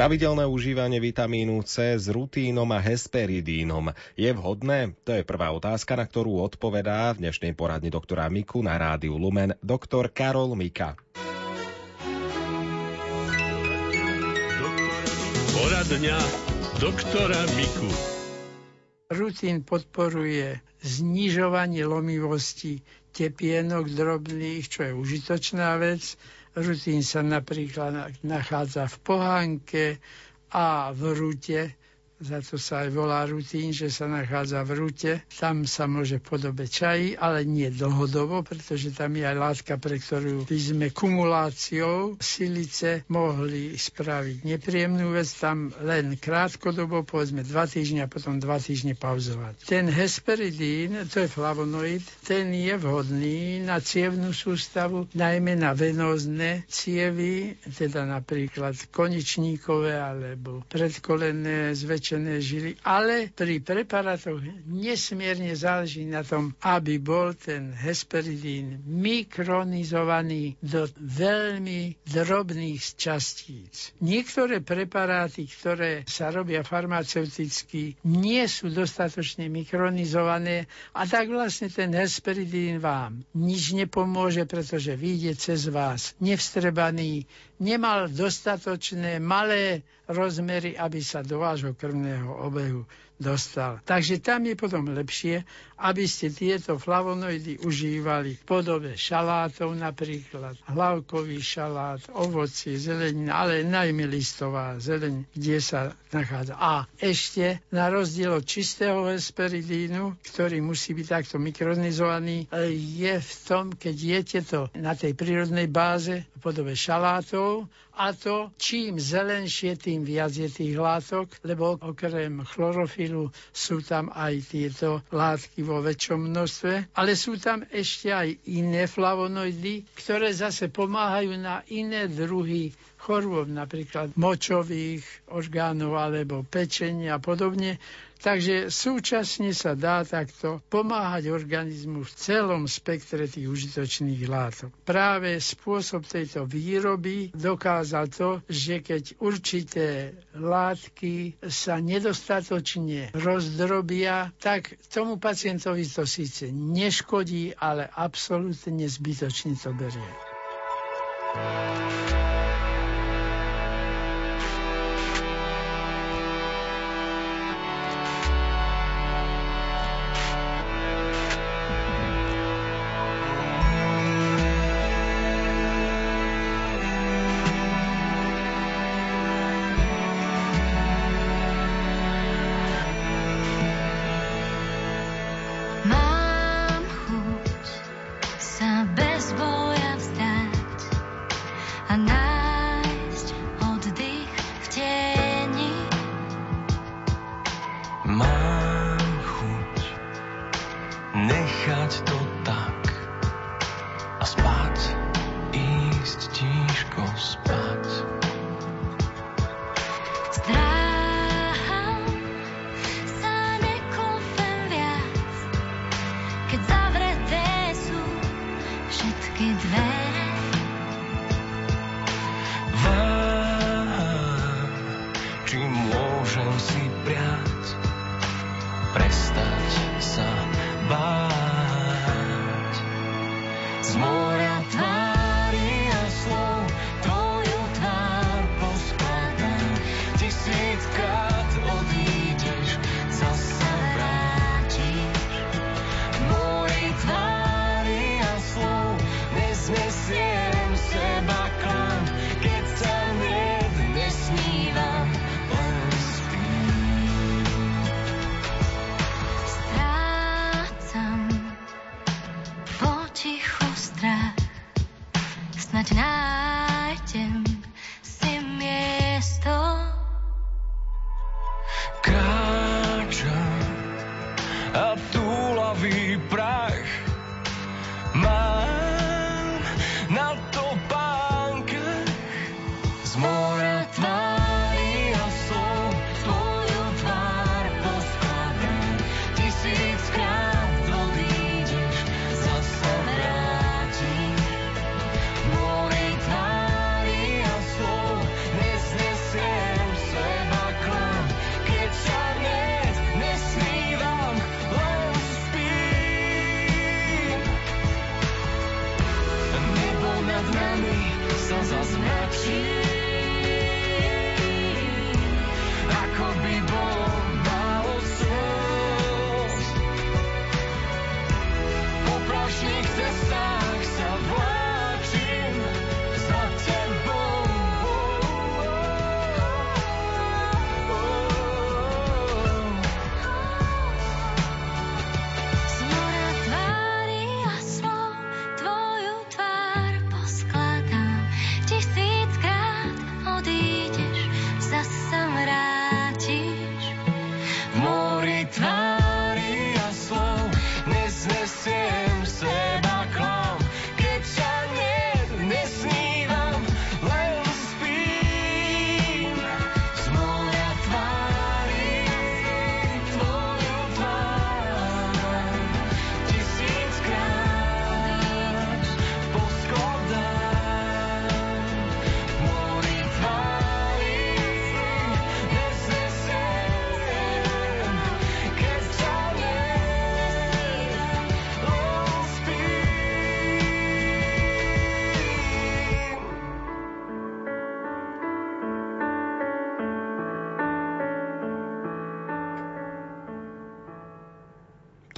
Pravidelné užívanie vitamínu C s rutínom a hesperidínom je vhodné? To je prvá otázka, na ktorú odpovedá v dnešnej poradni doktora Miku na rádiu Lumen doktor Karol Mika. Poradňa doktora Miku. Rutín podporuje znižovanie lomivosti tepienok drobných, čo je užitočná vec, Rutín sa napríklad nachádza v pohánke a v rute, za to sa aj volá rutín, že sa nachádza v rute. Tam sa môže podobe čají, ale nie dlhodobo, pretože tam je aj látka, pre ktorú by sme kumuláciou silice mohli spraviť nepríjemnú vec, tam len krátkodobo, povedzme dva a potom dva týždne pauzovať. Ten hesperidín, to je flavonoid, ten je vhodný na cievnú sústavu, najmä na venózne cievy, teda napríklad koničníkové alebo predkolené zväčšené zväčšené žily, ale pri preparátoch nesmierne záleží na tom, aby bol ten hesperidín mikronizovaný do veľmi drobných častíc. Niektoré preparáty, ktoré sa robia farmaceuticky, nie sú dostatočne mikronizované a tak vlastne ten hesperidín vám nič nepomôže, pretože vyjde cez vás nevstrebaný, nemal dostatočné malé rozmery, aby sa do vášho krvného obehu dostal. Takže tam je potom lepšie, aby ste tieto flavonoidy užívali v podobe šalátov napríklad, hlavkový šalát, ovoci, zelenina, ale najmä listová zeleň, kde sa nachádza. A ešte na rozdiel od čistého hesperidínu, ktorý musí byť takto mikronizovaný, je v tom, keď jete to na tej prírodnej báze v podobe šalátov, a to čím zelenšie, tým viac je tých látok, lebo okrem chlorofilu sú tam aj tieto látky vo väčšom množstve, ale sú tam ešte aj iné flavonoidy, ktoré zase pomáhajú na iné druhy chorôb, napríklad močových orgánov alebo pečenia a podobne. Takže súčasne sa dá takto pomáhať organizmu v celom spektre tých užitočných látok. Práve spôsob tejto výroby dokázal to, že keď určité látky sa nedostatočne rozdrobia, tak tomu pacientovi to síce neškodí, ale absolútne zbytočne to berie. nechať to tak a spať, ísť tížko spať.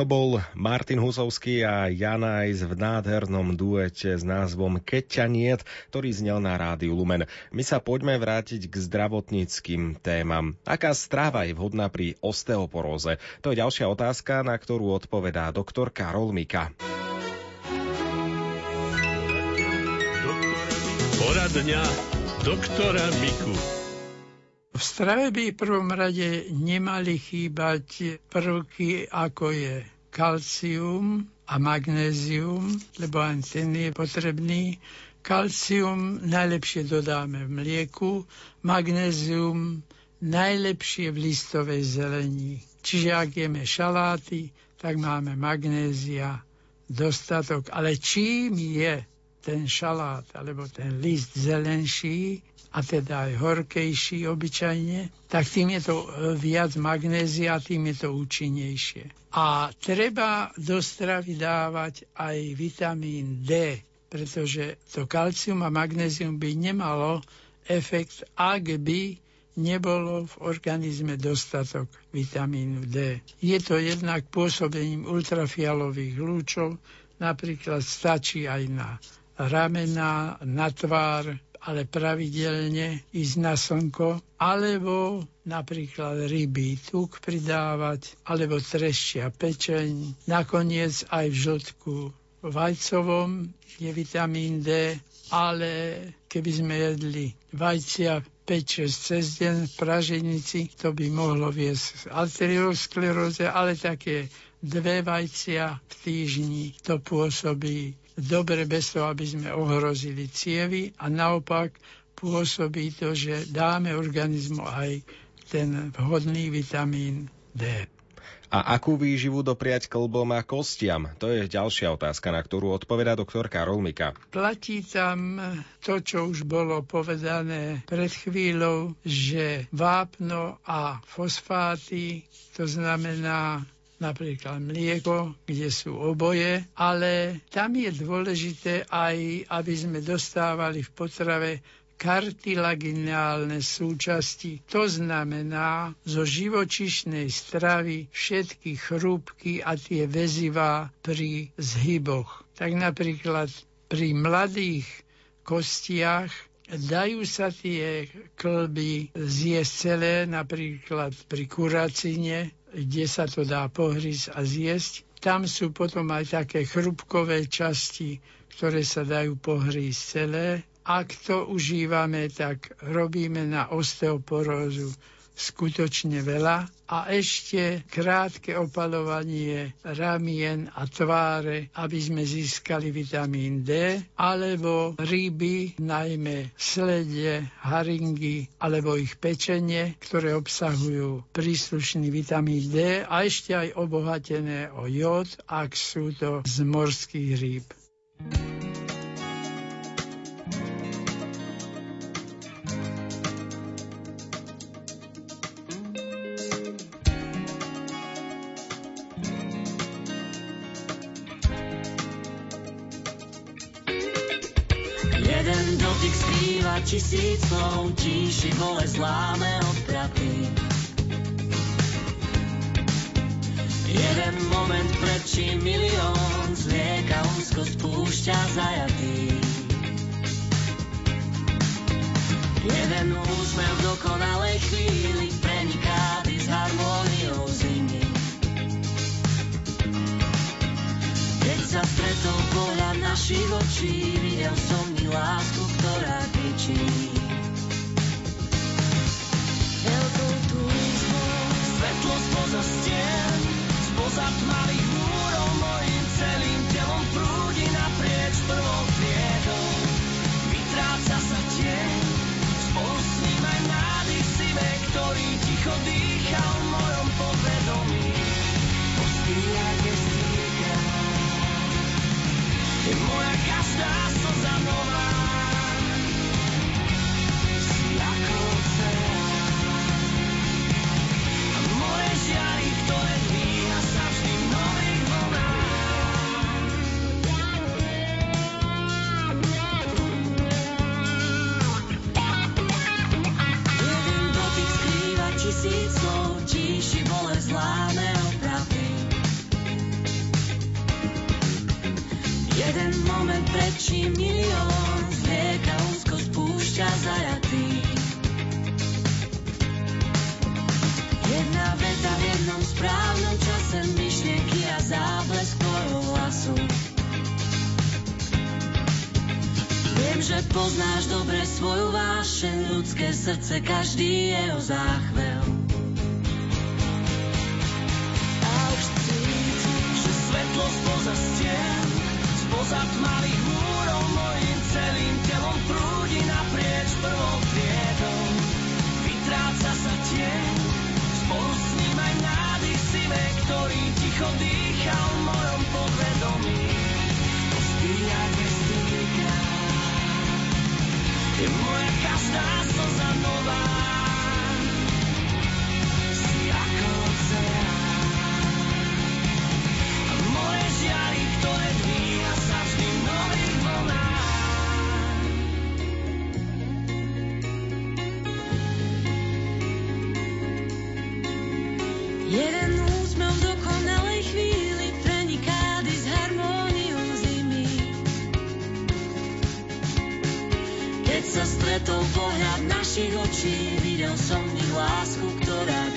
To bol Martin Husovský a Janajs v nádhernom duete s názvom Keď ťa niet, ktorý znel na rádiu Lumen. My sa poďme vrátiť k zdravotníckým témam. Aká strava je vhodná pri osteoporóze? To je ďalšia otázka, na ktorú odpovedá doktor Karol Mika. Poradňa doktora Miku. V strave by v prvom rade nemali chýbať prvky, ako je kalcium a magnézium, lebo aj ten je potrebný. Kalcium najlepšie dodáme v mlieku, magnézium najlepšie v listovej zelení. Čiže ak jeme šaláty, tak máme magnézia dostatok. Ale čím je ten šalát alebo ten list zelenší, a teda aj horkejší obyčajne, tak tým je to e, viac magnézia, tým je to účinnejšie. A treba do stravy dávať aj vitamín D, pretože to kalcium a magnézium by nemalo efekt, ak by nebolo v organizme dostatok vitamínu D. Je to jednak pôsobením ultrafialových lúčov, napríklad stačí aj na ramena, na tvár, ale pravidelne ísť na slnko, alebo napríklad rybí tuk pridávať, alebo trešťia pečeň. Nakoniec aj v žltku vajcovom je vitamín D, ale keby sme jedli vajcia 5-6 cez deň v praženici, to by mohlo viesť arterioskleróze, ale také dve vajcia v týždni to pôsobí dobre bez toho, aby sme ohrozili cievy a naopak pôsobí to, že dáme organizmu aj ten vhodný vitamín D. A akú výživu dopriať klbom a kostiam? To je ďalšia otázka, na ktorú odpovedá doktor Karol Mika. Platí tam to, čo už bolo povedané pred chvíľou, že vápno a fosfáty, to znamená napríklad mlieko, kde sú oboje, ale tam je dôležité aj, aby sme dostávali v potrave kartilaginálne súčasti. To znamená zo živočišnej stravy všetky chrúbky a tie väzivá pri zhyboch. Tak napríklad pri mladých kostiach dajú sa tie klby zjesť celé, napríklad pri kuracine, kde sa to dá pohrísť a zjesť. Tam sú potom aj také chrupkové časti, ktoré sa dajú pohrísť celé. Ak to užívame, tak robíme na osteoporózu skutočne veľa a ešte krátke opalovanie ramien a tváre, aby sme získali vitamín D, alebo ryby, najmä slede, haringy alebo ich pečenie, ktoré obsahujú príslušný vitamín D a ešte aj obohatené o jód, ak sú to z morských rýb. Tisíc slov, tíši vole zláme odpraty. Jeden moment prečí milión, zlieka úzko spúšťa zajatý. Jeden úsmev v dokonalej chvíli preniká s harmóniou zimy. Keď sa stretol pohľad našich očí, videl som mi lásku, ktorá kričí. Veľkou túžbou svetlo spoza stien, spoza tmavých múrov poznáš dobre svoju vášeň, ľudské srdce, každý jeho záchvel. A už cítim, že svetlo spoza stien, spoza tmavých múrov, mojim celým telom prúdi naprieč prvou triedou. Vytráca sa tieň, spolu s ním aj nádych sive, ktorý ticho dýcha todos a no Je to pohľad našich očí, videl som ich lásku, ktorá